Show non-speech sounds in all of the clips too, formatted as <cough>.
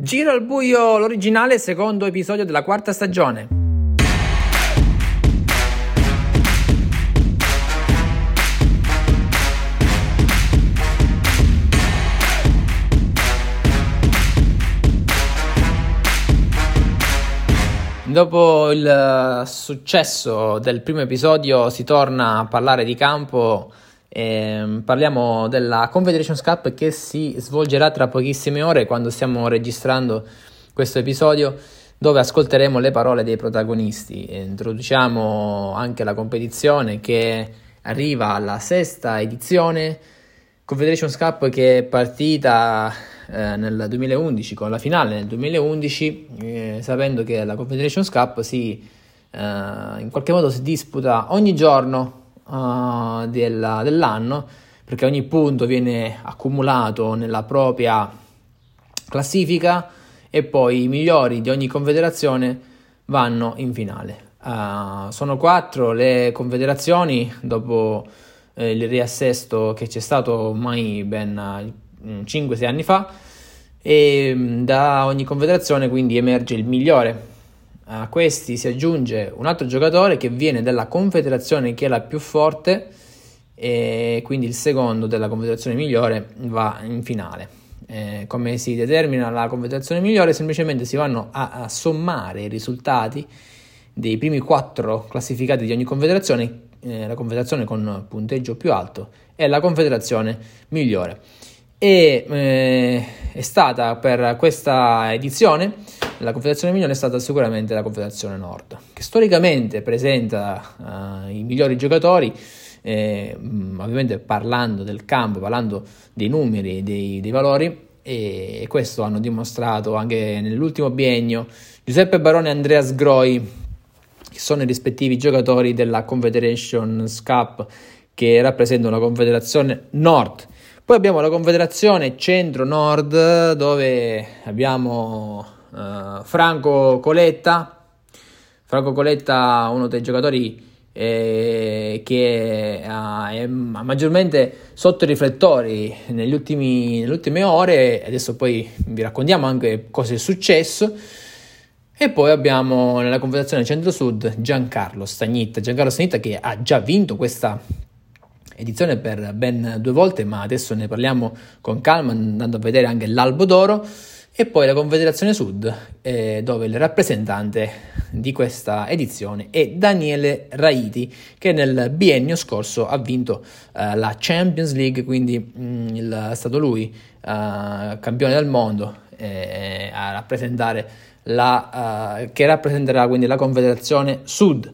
Giro al buio, l'originale secondo episodio della quarta stagione. Dopo il successo del primo episodio si torna a parlare di campo eh, parliamo della Confederations Cup che si svolgerà tra pochissime ore quando stiamo registrando questo episodio dove ascolteremo le parole dei protagonisti. Introduciamo anche la competizione che arriva alla sesta edizione. Confederations Cup che è partita eh, nel 2011 con la finale nel 2011 eh, sapendo che la Confederations Cup si eh, in qualche modo si disputa ogni giorno uh, della, dell'anno, perché ogni punto viene accumulato nella propria classifica e poi i migliori di ogni confederazione vanno in finale. Uh, sono quattro le confederazioni dopo eh, il riassesto che c'è stato ormai ben uh, 5-6 anni fa e mm, da ogni confederazione quindi emerge il migliore a questi si aggiunge un altro giocatore che viene dalla confederazione che è la più forte e quindi il secondo della confederazione migliore va in finale. Eh, come si determina la confederazione migliore? Semplicemente si vanno a, a sommare i risultati dei primi quattro classificati di ogni confederazione, eh, la confederazione con punteggio più alto è la confederazione migliore. E eh, è stata per questa edizione la Confederazione migliore è stata sicuramente la Confederazione Nord, che storicamente presenta uh, i migliori giocatori, eh, ovviamente parlando del campo, parlando dei numeri, dei, dei valori, e questo hanno dimostrato anche nell'ultimo biennio Giuseppe Barone e Andreas Groi, che sono i rispettivi giocatori della Confederations Cup che rappresentano la Confederazione Nord. Poi abbiamo la Confederazione Centro-Nord dove abbiamo uh, Franco Coletta, Franco Coletta uno dei giocatori eh, che ha, è, maggiormente sotto i riflettori negli ultimi, nelle ultime ore, adesso poi vi raccontiamo anche cosa è successo. E poi abbiamo nella Confederazione Centro-Sud Giancarlo Stagnitta, Giancarlo Stagnitta che ha già vinto questa edizione per ben due volte, ma adesso ne parliamo con calma andando a vedere anche l'Albo d'Oro e poi la Confederazione Sud, eh, dove il rappresentante di questa edizione è Daniele Raiti, che nel biennio scorso ha vinto eh, la Champions League, quindi mh, mm, il, è stato lui eh, campione del mondo eh, a rappresentare la, eh, che rappresenterà quindi la Confederazione Sud.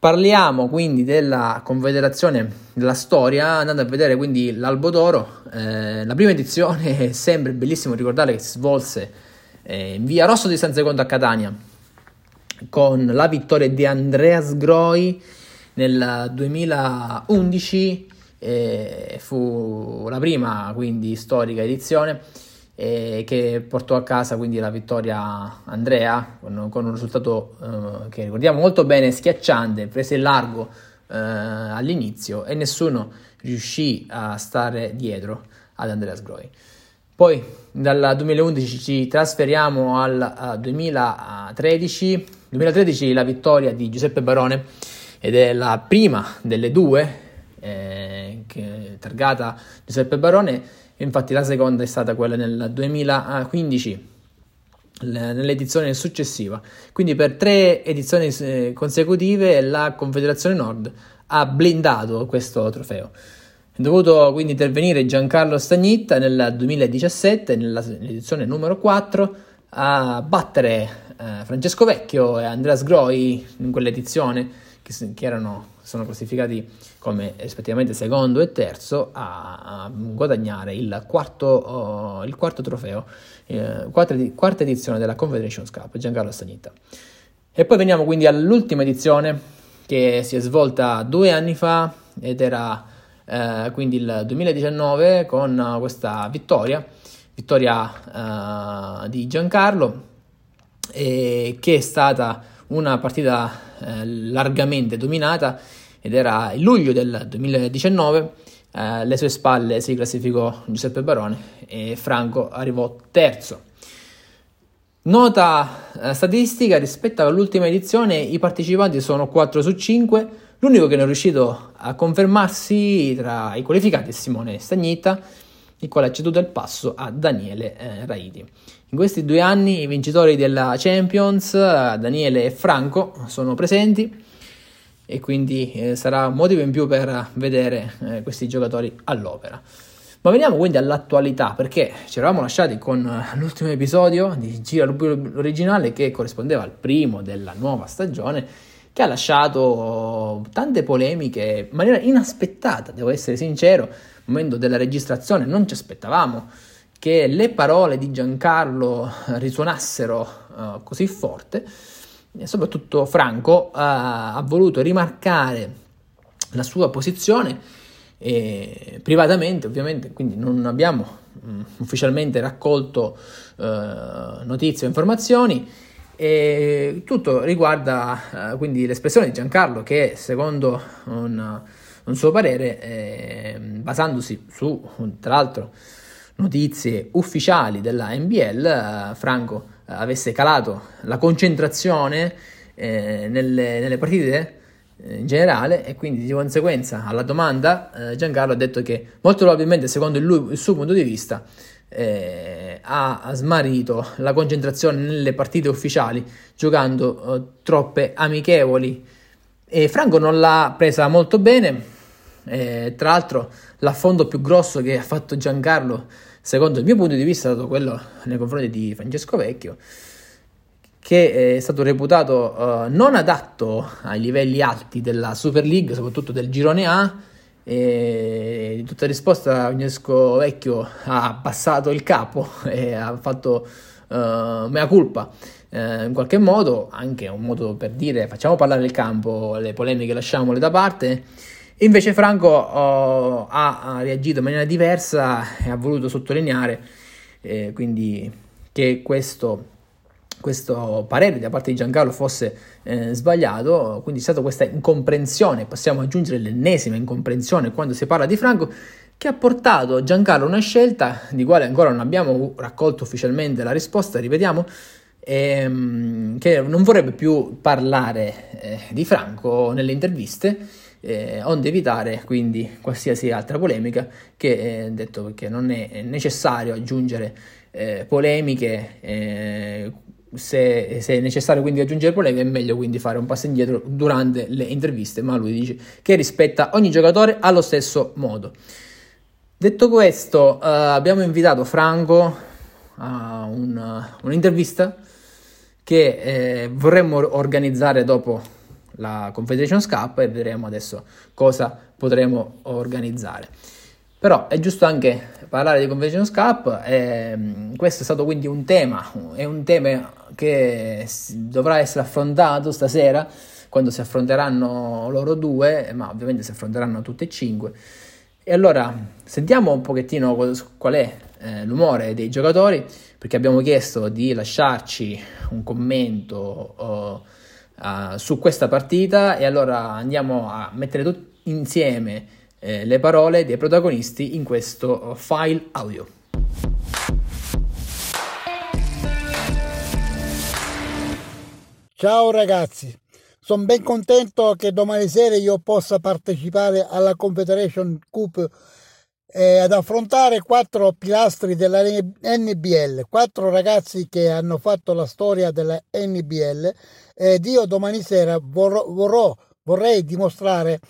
Parliamo quindi della Confederazione della Storia, andando a vedere quindi l'Albo d'Oro. Eh, la prima edizione è sempre bellissimo ricordare che si svolse eh, in via Rosso di San Secondo a Catania con la vittoria di Andreas Groi nel 2011. Eh, fu la prima quindi storica edizione eh, che portò a casa quindi la vittoria Andrea con, con un risultato eh, che ricordiamo molto bene, schiacciante, prese il largo eh, all'inizio e nessuno riuscì a stare dietro ad Andreas Groi. Poi dal 2011 ci trasferiamo al 2013, 2013 la vittoria di Giuseppe Barone ed è la prima delle due eh, targata Giuseppe Barone Infatti la seconda è stata quella nel 2015 nell'edizione successiva. Quindi per tre edizioni eh, consecutive la Confederazione Nord ha blindato questo trofeo. È dovuto quindi intervenire Giancarlo Stagnitta nel 2017, nell'edizione numero 4, a battere eh, Francesco Vecchio e Andreas Groi in quell'edizione che, che erano, sono classificati come rispettivamente secondo e terzo a, a guadagnare il quarto, oh, il quarto trofeo, eh, quarta, quarta, edizione della Confederations Cup, Giancarlo Stagnitta. E poi veniamo quindi all'ultima edizione che si è svolta due anni fa ed era eh, quindi il 2019 con questa vittoria, vittoria eh, di Giancarlo, che è stata una partita eh, largamente dominata id era il luglio del 2019. Eh, alle sue spalle si classificò Giuseppe Barone e Franco arrivò terzo. Nota eh, statistica, rispetto all'ultima edizione i partecipanti sono 4 su 5, l'unico che non è riuscito a confermarsi tra i qualificati è Simone Stagnita, il quale ha ceduto il passo a Daniele eh, Raiti. In questi due anni i vincitori della Champions, Daniele e Franco, sono presenti e quindi eh, sarà un motivo in più per vedere eh, questi giocatori all'opera. Ma veniamo quindi all'attualità, perché ci eravamo lasciati con eh, l'ultimo episodio di Gira originale che corrispondeva al primo della nuova stagione, che ha lasciato tante polemiche in maniera inaspettata, devo essere sincero, al momento della registrazione non ci aspettavamo che le parole di Giancarlo risuonassero uh, così forte, soprattutto Franco uh, ha voluto rimarcare la sua posizione e privatamente ovviamente, quindi non abbiamo mh, mm, ufficialmente raccolto uh, notizie o informazioni. E tutto riguarda uh, quindi l'espressione di Giancarlo che secondo un, un suo parere, eh, basandosi su tra l'altro notizie ufficiali della NBL, eh, Franco eh, avesse calato la concentrazione eh, nelle, nelle partite eh, in generale e quindi di conseguenza alla domanda eh, Giancarlo ha detto che molto probabilmente secondo il, lui, il suo punto di vista eh, ha, ha, smarrito la concentrazione nelle partite ufficiali giocando eh, troppe amichevoli. E Franco non l'ha presa molto bene. Tra l'altro l'affondo più grosso che ha fatto Giancarlo secondo il mio punto di vista è stato quello nei confronti di Francesco Vecchio che è stato reputato uh, non adatto ai livelli alti della Super League, soprattutto del girone A. E di tutta risposta, Francesco Vecchio ha abbassato il capo <laughs> e ha fatto uh, mea culpa. Uh, in qualche modo, anche un modo per dire facciamo parlare il campo, le polemiche lasciamole da parte. Invece Franco ha, ha, reagito in maniera diversa e ha voluto sottolineare eh, quindi che questo questo parere da parte di Giancarlo fosse eh, sbagliato, quindi è stata questa incomprensione, possiamo aggiungere l'ennesima incomprensione quando si parla di Franco, che ha portato Giancarlo a una scelta di quale ancora non abbiamo raccolto ufficialmente la risposta, ripetiamo, ehm, che non vorrebbe più parlare eh, di Franco nelle interviste, eh, onde evitare quindi qualsiasi altra polemica, che eh, detto perché non è necessario aggiungere eh, polemiche eh, se, se, è necessario quindi aggiungere polemiche è meglio quindi fare un passo indietro durante le interviste, ma lui dice che rispetta ogni giocatore allo stesso modo. Detto questo, uh, abbiamo invitato Franco a un, un'intervista che eh, vorremmo organizzare dopo la Confederations Cup e vedremo adesso cosa potremo organizzare. Però è giusto anche parlare di Convention Cup, e, mm, questo è stato quindi un tema, è un tema che dovrà essere affrontato stasera quando si affronteranno loro due, ma ovviamente si affronteranno tutte e cinque. E allora sentiamo un pochettino qual è eh, l'umore dei giocatori, perché abbiamo chiesto di lasciarci un commento uh, uh, su questa partita e allora andiamo a mettere tutti insieme eh, le parole dei protagonisti in questo file audio. Ciao ragazzi, sono ben contento che domani sera io possa partecipare alla Confederation Cup eh, ad affrontare quattro pilastri della NBL, quattro ragazzi che hanno fatto la storia della NBL ed io domani sera vorrò, vorrò vorrei dimostrare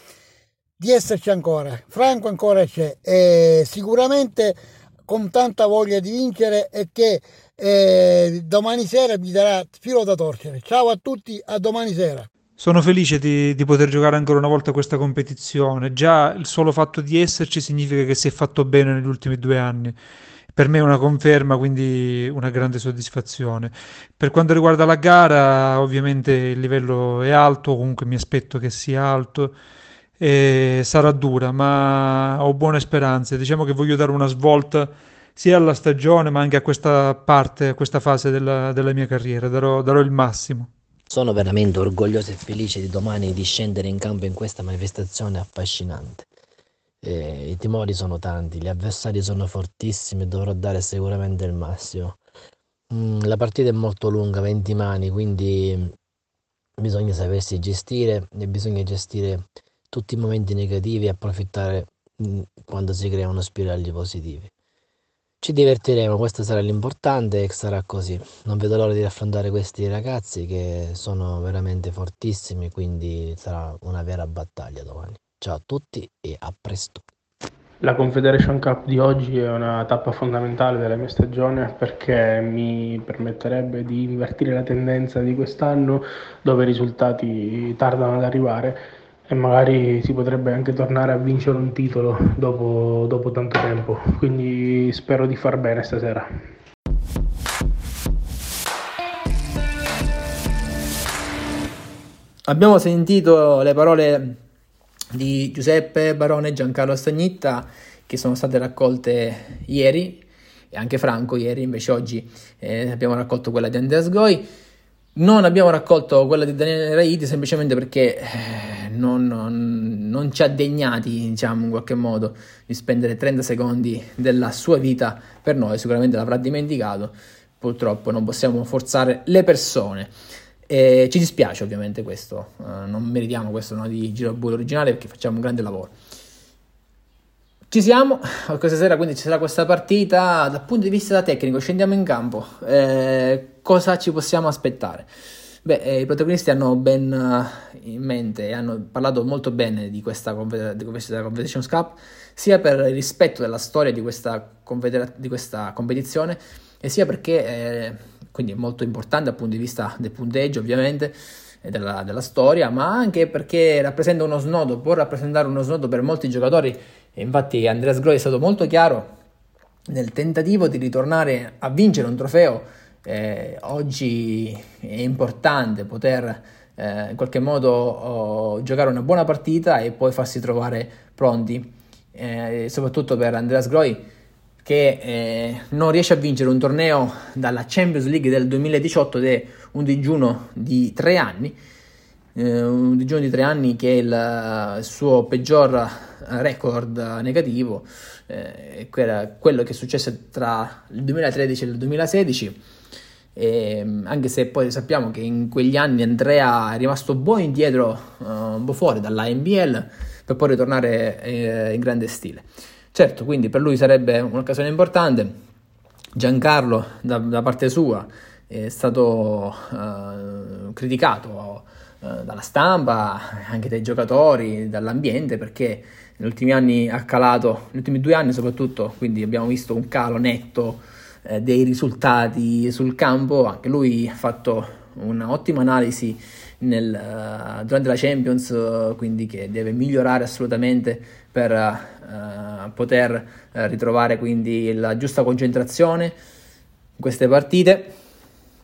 di esserci ancora. Franco ancora c'è e sicuramente con tanta voglia di vincere e che eh, domani sera mi darà filo da torcere. Ciao a tutti, a domani sera. Sono felice di, di, poter giocare ancora una volta questa competizione. Già il solo fatto di esserci significa che si è fatto bene negli ultimi due anni. Per me è una conferma, quindi una grande soddisfazione. Per quanto riguarda la gara, ovviamente il livello è alto, comunque mi aspetto che sia alto e sarà dura, ma ho buone speranze. Diciamo che voglio dare una svolta sia alla stagione, ma anche a questa parte, a questa fase della, della mia carriera. Darò, darò il massimo. Sono veramente orgoglioso e felice di domani di scendere in campo in questa manifestazione affascinante. Eh, I timori sono tanti, gli avversari sono fortissimi e dovrò dare sicuramente il massimo. Mm, la partita è molto lunga, 20 mani, quindi bisogna sapersi gestire e bisogna gestire tutti i momenti negativi e approfittare mm, quando si creano spirali positivi. Ci divertiremo, questo sarà l'importante e sarà così. Non vedo l'ora di affrontare questi ragazzi che sono veramente fortissimi, quindi sarà una vera battaglia domani. Ciao a tutti e a presto. La Confederation Cup di oggi è una tappa fondamentale della mia stagione perché mi permetterebbe di invertire la tendenza di quest'anno dove i risultati tardano ad arrivare e magari si potrebbe anche tornare a vincere un titolo dopo, dopo tanto tempo. Quindi spero di far bene stasera. Abbiamo sentito le parole di Giuseppe Barone e Giancarlo Stagnitta che sono state raccolte ieri e anche Franco ieri, invece oggi eh, abbiamo raccolto quella di Andreas Goi. Non abbiamo raccolto quella di Daniele Raiti semplicemente perché eh, non, non, non, ci ha degnati, diciamo in qualche modo, di spendere 30 secondi della sua vita per noi, sicuramente l'avrà dimenticato, purtroppo non possiamo forzare le persone. E ci dispiace ovviamente questo, uh, non meritiamo questo no, di Giro Bull originale perché facciamo un grande lavoro. Ci siamo, questa sera quindi ci sarà questa partita, dal punto di vista tecnico scendiamo in campo, eh, cosa ci possiamo aspettare? Beh, eh, i protagonisti hanno ben uh, in mente e hanno parlato molto bene di questa, di questa Confederations Cup, sia per il rispetto della storia di questa, di questa competizione, e sia perché eh, quindi è molto importante dal punto di vista del punteggio ovviamente della, della, storia, ma anche perché rappresenta uno snodo, può rappresentare uno snodo per molti giocatori, e infatti Andreas Groi è stato molto chiaro nel tentativo di ritornare a vincere un trofeo, eh, oggi è importante poter eh, in qualche modo oh, giocare una buona partita e poi farsi trovare pronti, eh, soprattutto per Andreas Groi che eh, non riesce a vincere un torneo dalla Champions League del 2018 ed è un digiuno di tre anni, eh, un digiuno di tre anni che è il, il suo peggior record negativo, eh, quello che è successo tra il 2013 e il 2016. E, anche se poi sappiamo che in quegli anni Andrea è rimasto un po' indietro, uh, un po' fuori dalla NBL per poi ritornare eh, in grande stile. Certo, quindi per lui sarebbe un'occasione importante. Giancarlo, da, da parte sua, è stato uh, criticato uh, dalla stampa, anche dai giocatori, dall'ambiente, perché negli ultimi anni ha calato, negli ultimi due anni soprattutto, quindi abbiamo visto un calo netto eh, dei risultati sul campo. Anche lui ha fatto un'ottima analisi nel, uh, durante la Champions, uh, quindi che deve migliorare assolutamente per uh, poter ritrovare quindi la giusta concentrazione in queste partite.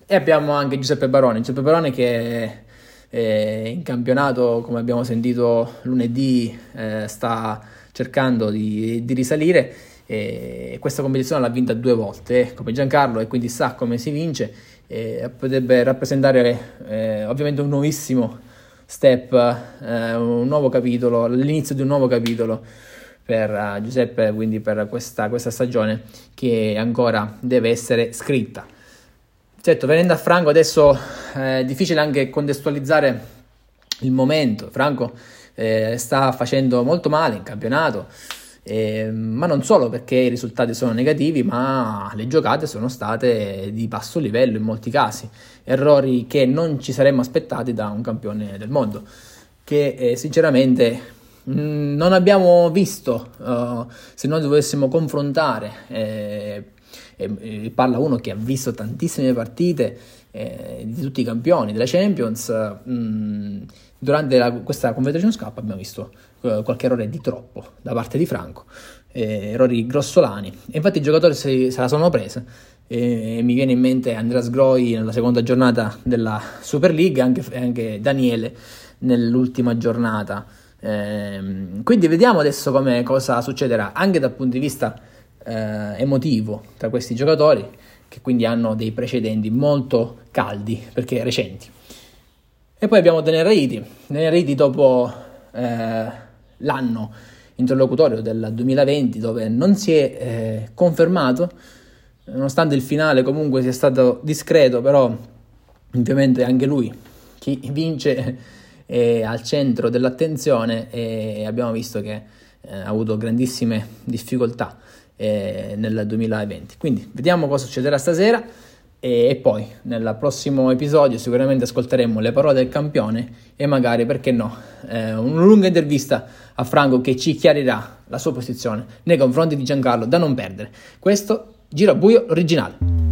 E abbiamo anche Giuseppe Barone, Giuseppe Barone che in campionato, come abbiamo sentito lunedì, eh, sta cercando di, di risalire e questa competizione l'ha vinta due volte come Giancarlo e quindi sa come si vince e potrebbe rappresentare eh, ovviamente un nuovissimo step, eh, un nuovo capitolo, l'inizio di un nuovo capitolo per uh, Giuseppe, quindi per questa, questa, stagione che ancora deve essere scritta. Certo, venendo a Franco adesso eh, è difficile anche contestualizzare il momento, Franco eh, sta facendo molto male in campionato, eh, ma non solo perché i risultati sono negativi, ma le giocate sono state di basso livello in molti casi, errori che non ci saremmo aspettati da un campione del mondo, che eh, sinceramente mh, mm, non abbiamo visto, uh, se noi dovessimo confrontare, eh, parla uno che ha visto tantissime partite eh, di tutti i campioni della Champions, mh, mm, durante la, questa Confederation Cup abbiamo visto eh, qualche errore di troppo da parte di Franco, eh, errori grossolani. E infatti i giocatori se, se la sono prese. E, mi viene in mente Andreas Groi nella seconda giornata della Super League e anche, anche, Daniele nell'ultima giornata. Eh, quindi vediamo adesso cosa succederà anche dal punto di vista eh, emotivo tra questi giocatori che quindi hanno dei precedenti molto caldi perché recenti. E poi abbiamo. Daniel Reidi dopo eh, l'anno interlocutorio del 2020 dove non si è eh, confermato nonostante il finale comunque sia stato discreto, però ovviamente anche lui, chi vince è al centro dell'attenzione e abbiamo visto che eh, ha avuto grandissime difficoltà eh, nel 2020. Quindi vediamo cosa succederà stasera e poi nel prossimo episodio sicuramente ascolteremo le parole del campione e magari, perché no, eh, una lunga intervista a Franco che ci chiarirà la sua posizione nei confronti di Giancarlo da non perdere. Questo Giro a buio originale.